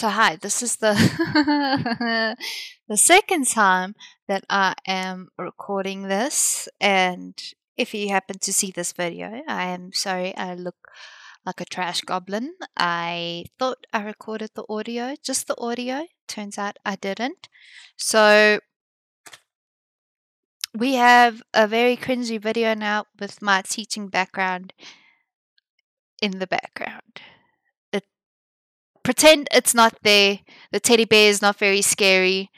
So hi, this is the the second time that I am recording this and if you happen to see this video, I am sorry I look like a trash goblin. I thought I recorded the audio, just the audio. Turns out I didn't. So we have a very cringy video now with my teaching background in the background. Pretend it's not there. The teddy bear is not very scary,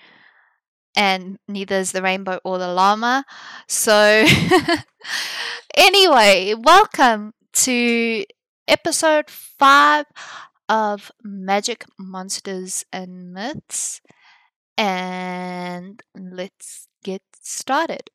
and neither is the rainbow or the llama. So, anyway, welcome to episode five of Magic Monsters and Myths. And let's get started.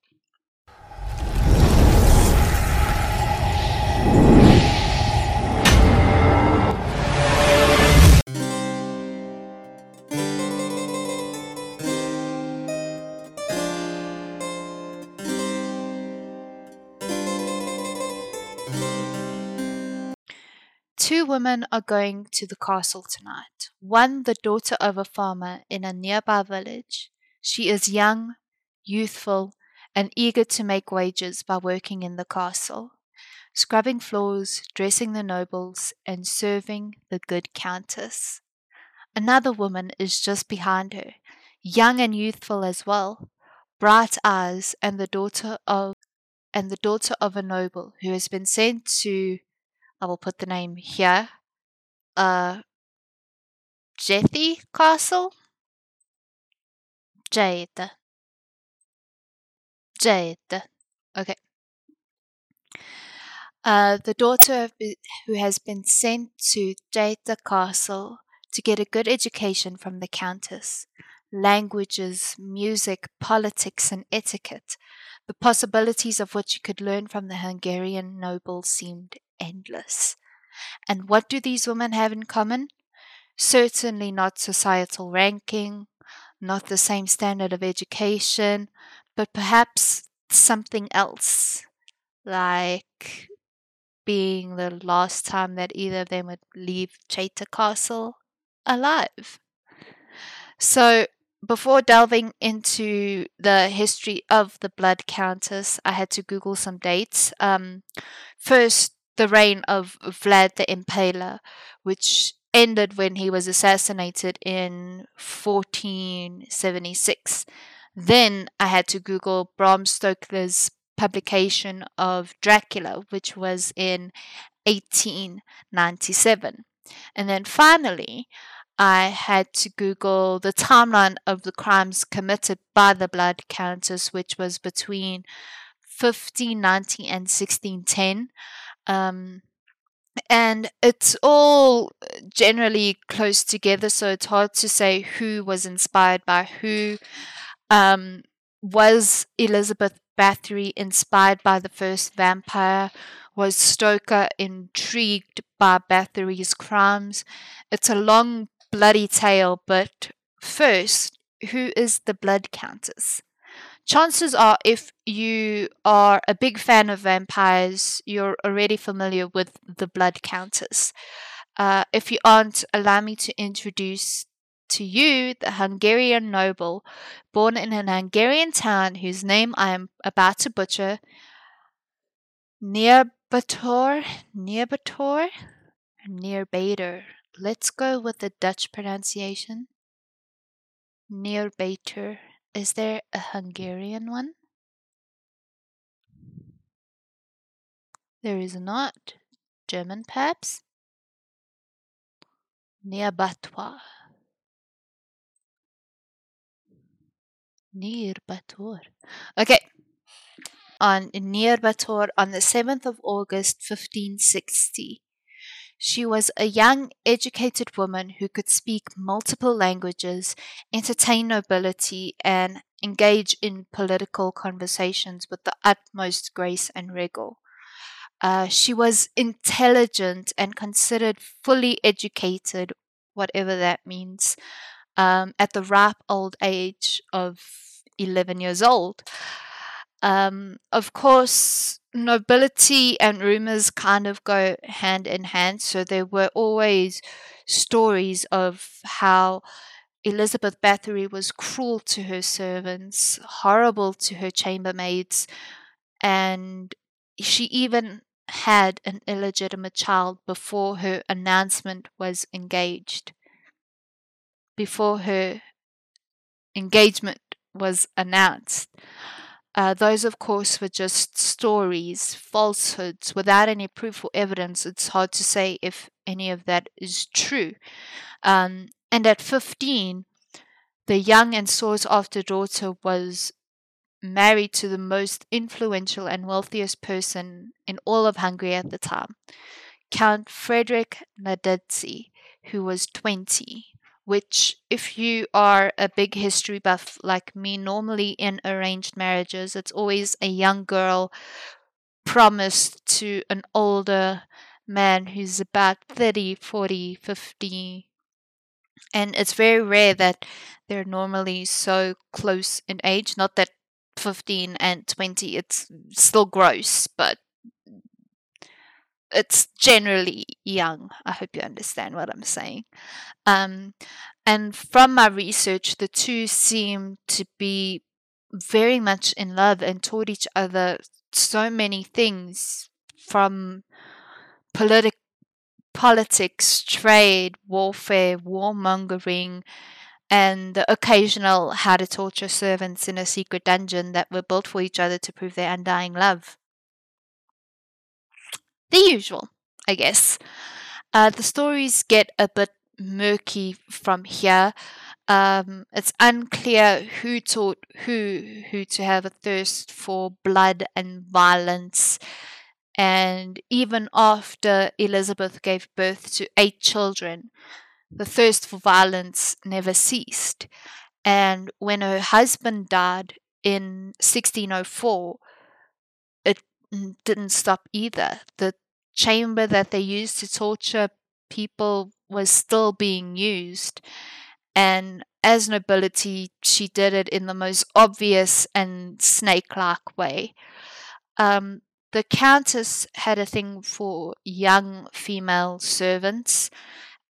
Two women are going to the castle tonight. One, the daughter of a farmer in a nearby village. She is young, youthful, and eager to make wages by working in the castle, scrubbing floors, dressing the nobles, and serving the good countess. Another woman is just behind her, young and youthful as well, bright eyes, and the daughter of and the daughter of a noble who has been sent to I will put the name here. Uh, Jethy Castle? Jade. Jade. Okay. Uh, the daughter who has been sent to Jade Castle to get a good education from the Countess. Languages, music, politics, and etiquette. The possibilities of what you could learn from the Hungarian nobles seemed endless. And what do these women have in common? Certainly not societal ranking, not the same standard of education, but perhaps something else, like being the last time that either of them would leave Cheta Castle alive. So, before delving into the history of the Blood Countess, I had to Google some dates. Um, first, the reign of Vlad the Impaler, which ended when he was assassinated in 1476. Then I had to Google Bram Stoker's publication of Dracula, which was in 1897. And then finally, I had to Google the timeline of the crimes committed by the Blood Countess, which was between 1590 and 1610. Um, and it's all generally close together, so it's hard to say who was inspired by who. Um, was Elizabeth Bathory inspired by the first vampire? Was Stoker intrigued by Bathory's crimes? It's a long, bloody tale, but first, who is the Blood Countess? Chances are if you are a big fan of vampires, you're already familiar with the Blood Countess. Uh, if you aren't, allow me to introduce to you the Hungarian noble born in an Hungarian town whose name I am about to butcher. Neerbator, Neerbator, Neerbater. Let's go with the Dutch pronunciation. Neerbater. Is there a Hungarian one? There is not. German, perhaps? Neabatwa. Nirbator. Okay. On Nirbator on the 7th of August 1560. She was a young, educated woman who could speak multiple languages, entertain nobility, and engage in political conversations with the utmost grace and rigor. Uh, she was intelligent and considered fully educated, whatever that means, um, at the ripe old age of 11 years old. Um, of course, nobility and rumors kind of go hand in hand. So there were always stories of how Elizabeth Bathory was cruel to her servants, horrible to her chambermaids, and she even had an illegitimate child before her announcement was engaged. Before her engagement was announced. Uh, those, of course, were just stories, falsehoods, without any proof or evidence. It's hard to say if any of that is true. Um, and at 15, the young and sought after daughter was married to the most influential and wealthiest person in all of Hungary at the time, Count Frederick Nadasdy, who was 20. Which, if you are a big history buff like me, normally in arranged marriages, it's always a young girl promised to an older man who's about 30, 40, 50, and it's very rare that they're normally so close in age. Not that 15 and 20, it's still gross, but it's generally young. I hope you understand what I'm saying. Um, and from my research, the two seem to be very much in love and taught each other so many things from politic politics, trade, warfare, warmongering, and the occasional how to torture servants in a secret dungeon that were built for each other to prove their undying love. The usual, I guess. Uh, the stories get a bit murky from here. Um, it's unclear who taught who who to have a thirst for blood and violence and even after Elizabeth gave birth to eight children, the thirst for violence never ceased. And when her husband died in 1604, it didn't stop either. The chamber that they used to torture people was still being used. And as nobility, she did it in the most obvious and snake like way. Um, the Countess had a thing for young female servants,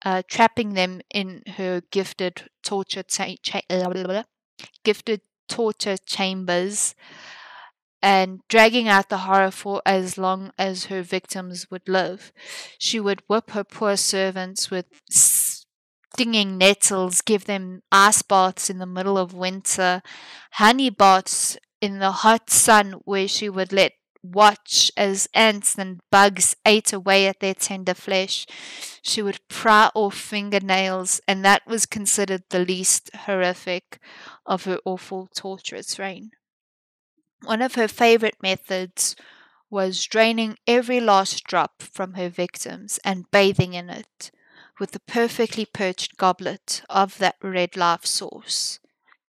uh, trapping them in her gifted torture cha- cha- gifted torture chambers and dragging out the horror for as long as her victims would live. She would whip her poor servants with stinging nettles, give them ice baths in the middle of winter, honey baths in the hot sun where she would let watch as ants and bugs ate away at their tender flesh. She would pry off fingernails, and that was considered the least horrific of her awful, torturous reign. One of her favorite methods was draining every last drop from her victims and bathing in it with the perfectly perched goblet of that red life sauce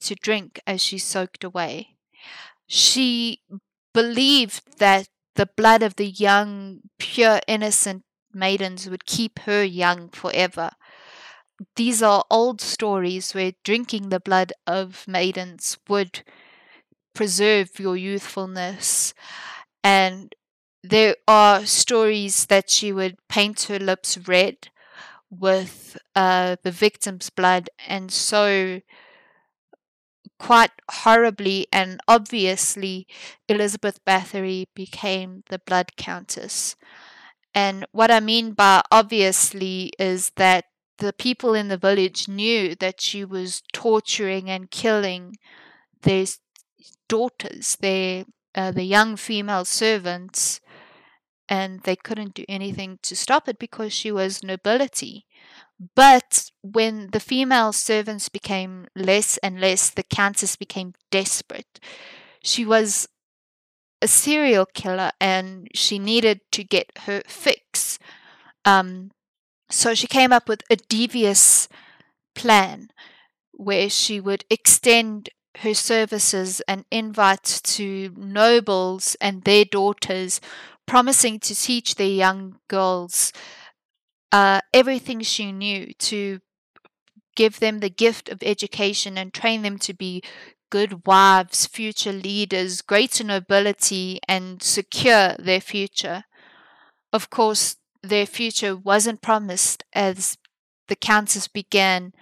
to drink as she soaked away. She believed that the blood of the young, pure, innocent maidens would keep her young forever. These are old stories where drinking the blood of maidens would preserve your youthfulness. And there are stories that she would paint her lips red with uh, the victim's blood and so quite horribly and obviously, Elizabeth Bathory became the Blood Countess. And what I mean by obviously is that the people in the village knew that she was torturing and killing their daughters, their uh, the young female servants, and they couldn't do anything to stop it because she was nobility. But when the female servants became less and less, the countess became desperate. She was a serial killer and she needed to get her fix. Um, so she came up with a devious plan where she would extend her services and invite to nobles and their daughters, promising to teach their young girls uh, everything she knew to give them the gift of education and train them to be good wives, future leaders, greater nobility, and secure their future. Of course, their future wasn't promised as the countess began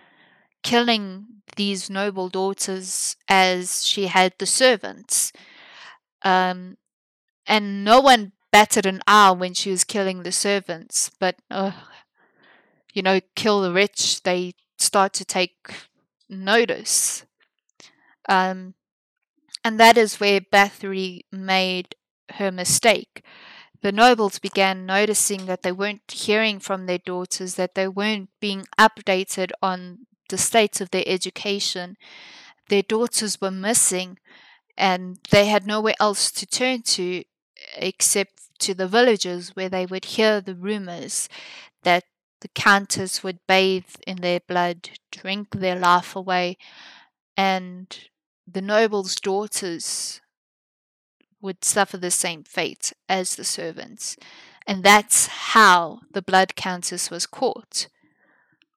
killing these noble daughters as she had the servants. Um, and no one batted an eye when she was killing the servants, but, uh, you know, kill the rich, they start to take notice. Um, and that is where Bathory made her mistake. The nobles began noticing that they weren't hearing from their daughters, that they weren't being updated on the state of their education. Their daughters were missing, and they had nowhere else to turn to except to the villages where they would hear the rumors that the countess would bathe in their blood, drink their life away, and the noble's daughters would suffer the same fate as the servants. And that's how the blood countess was caught.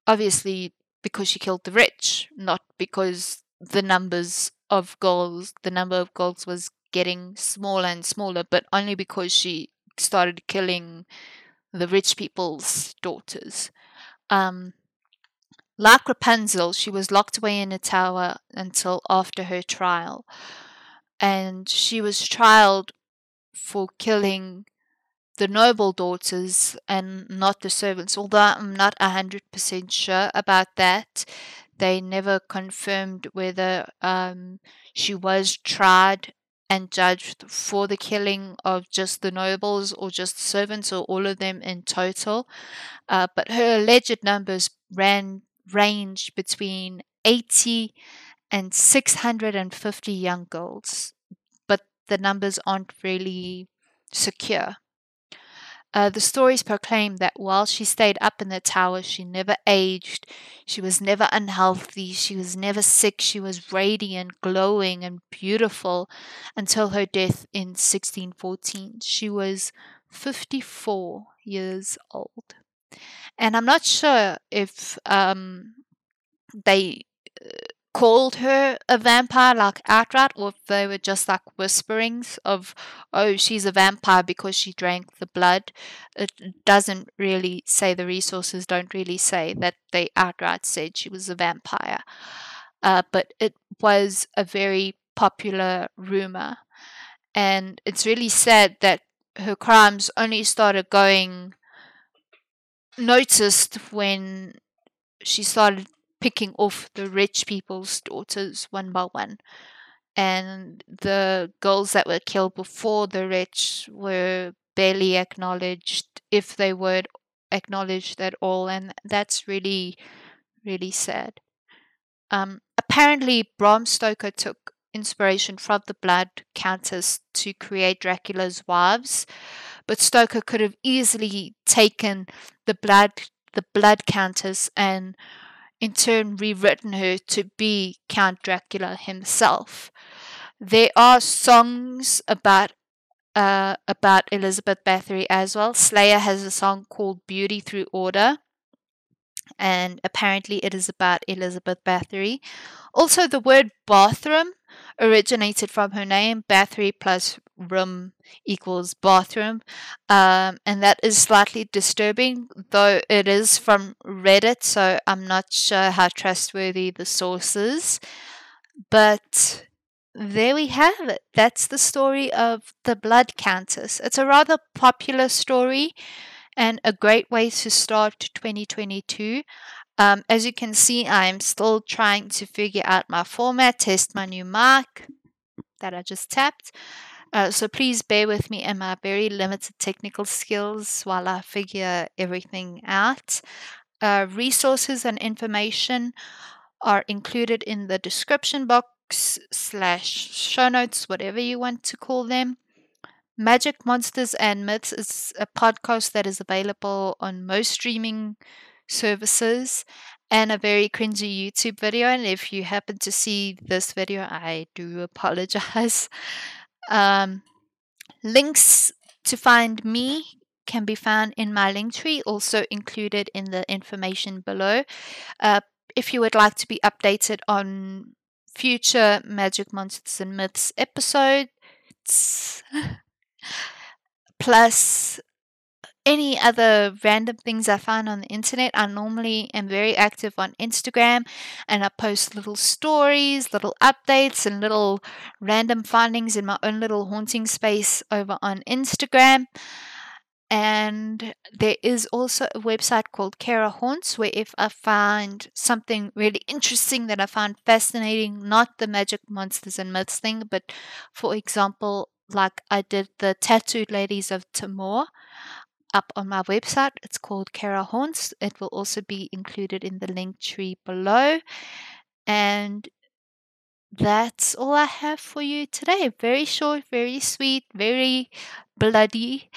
Obviously, because she killed the rich, not because the numbers of girls, the number of girls was getting smaller and smaller, but only because she started killing the rich people's daughters. Um, like Rapunzel, she was locked away in a tower until after her trial. And she was trialed for killing the noble daughters and not the servants, although I'm not 100% sure about that. They never confirmed whether um, she was tried and judged for the killing of just the nobles or just servants or all of them in total. Uh, but her alleged numbers ran range between 80 and 650 young girls, but the numbers aren't really secure. Uh, the stories proclaim that while she stayed up in the tower, she never aged, she was never unhealthy, she was never sick, she was radiant, glowing, and beautiful until her death in 1614. She was 54 years old. And I'm not sure if um, they uh, called her a vampire like outright or if they were just like whisperings of oh she's a vampire because she drank the blood it doesn't really say the resources don't really say that they outright said she was a vampire. Uh, but it was a very popular rumor and it's really sad that her crimes only started going noticed when she started picking off the rich people's daughters one by one. And the girls that were killed before the rich were barely acknowledged, if they were acknowledged at all. And that's really, really sad. Um, apparently, Bram Stoker took inspiration from the Blood Countess to create Dracula's wives, but Stoker could have easily taken the blood the Blood Countess and in turn rewritten her to be Count Dracula himself. There are songs about uh, about Elizabeth Bathory as well. Slayer has a song called Beauty Through Order, and apparently it is about Elizabeth Bathory. Also, the word bathroom originated from her name. Bathory plus room equals bathroom. Um, and that is slightly disturbing, though it is from Reddit, so I'm not sure how trustworthy the source is. But there we have it. That's the story of the Blood Countess. It's a rather popular story and a great way to start 2022. Um, as you can see, I'm still trying to figure out my format, test my new mic that I just tapped. Uh, so please bear with me and my very limited technical skills while I figure everything out. Uh, resources and information are included in the description box slash show notes, whatever you want to call them. Magic Monsters and Myths is a podcast that is available on most streaming services and a very cringy YouTube video. And if you happen to see this video, I do apologize. Um, links to find me can be found in my link tree, also included in the information below. Uh, if you would like to be updated on future Magic Monsters and Myths episodes, plus any other random things I find on the internet. I normally am very active on Instagram and I post little stories, little updates, and little random findings in my own little haunting space over on Instagram. And there is also a website called Kara Haunts, where if I find something really interesting that I find fascinating, not the magic monsters and myths thing, but for example, like I did the Tattooed Ladies of Timor up on my website. It's called Kara Haunts. It will also be included in the link tree below. And that's all I have for you today. Very short, very sweet, very bloody.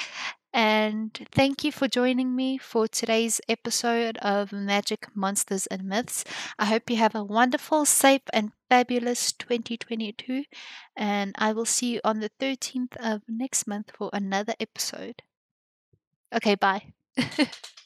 And thank you for joining me for today's episode of Magic Monsters and Myths. I hope you have a wonderful, safe, and fabulous 2022. And I will see you on the 13th of next month for another episode. Okay, bye.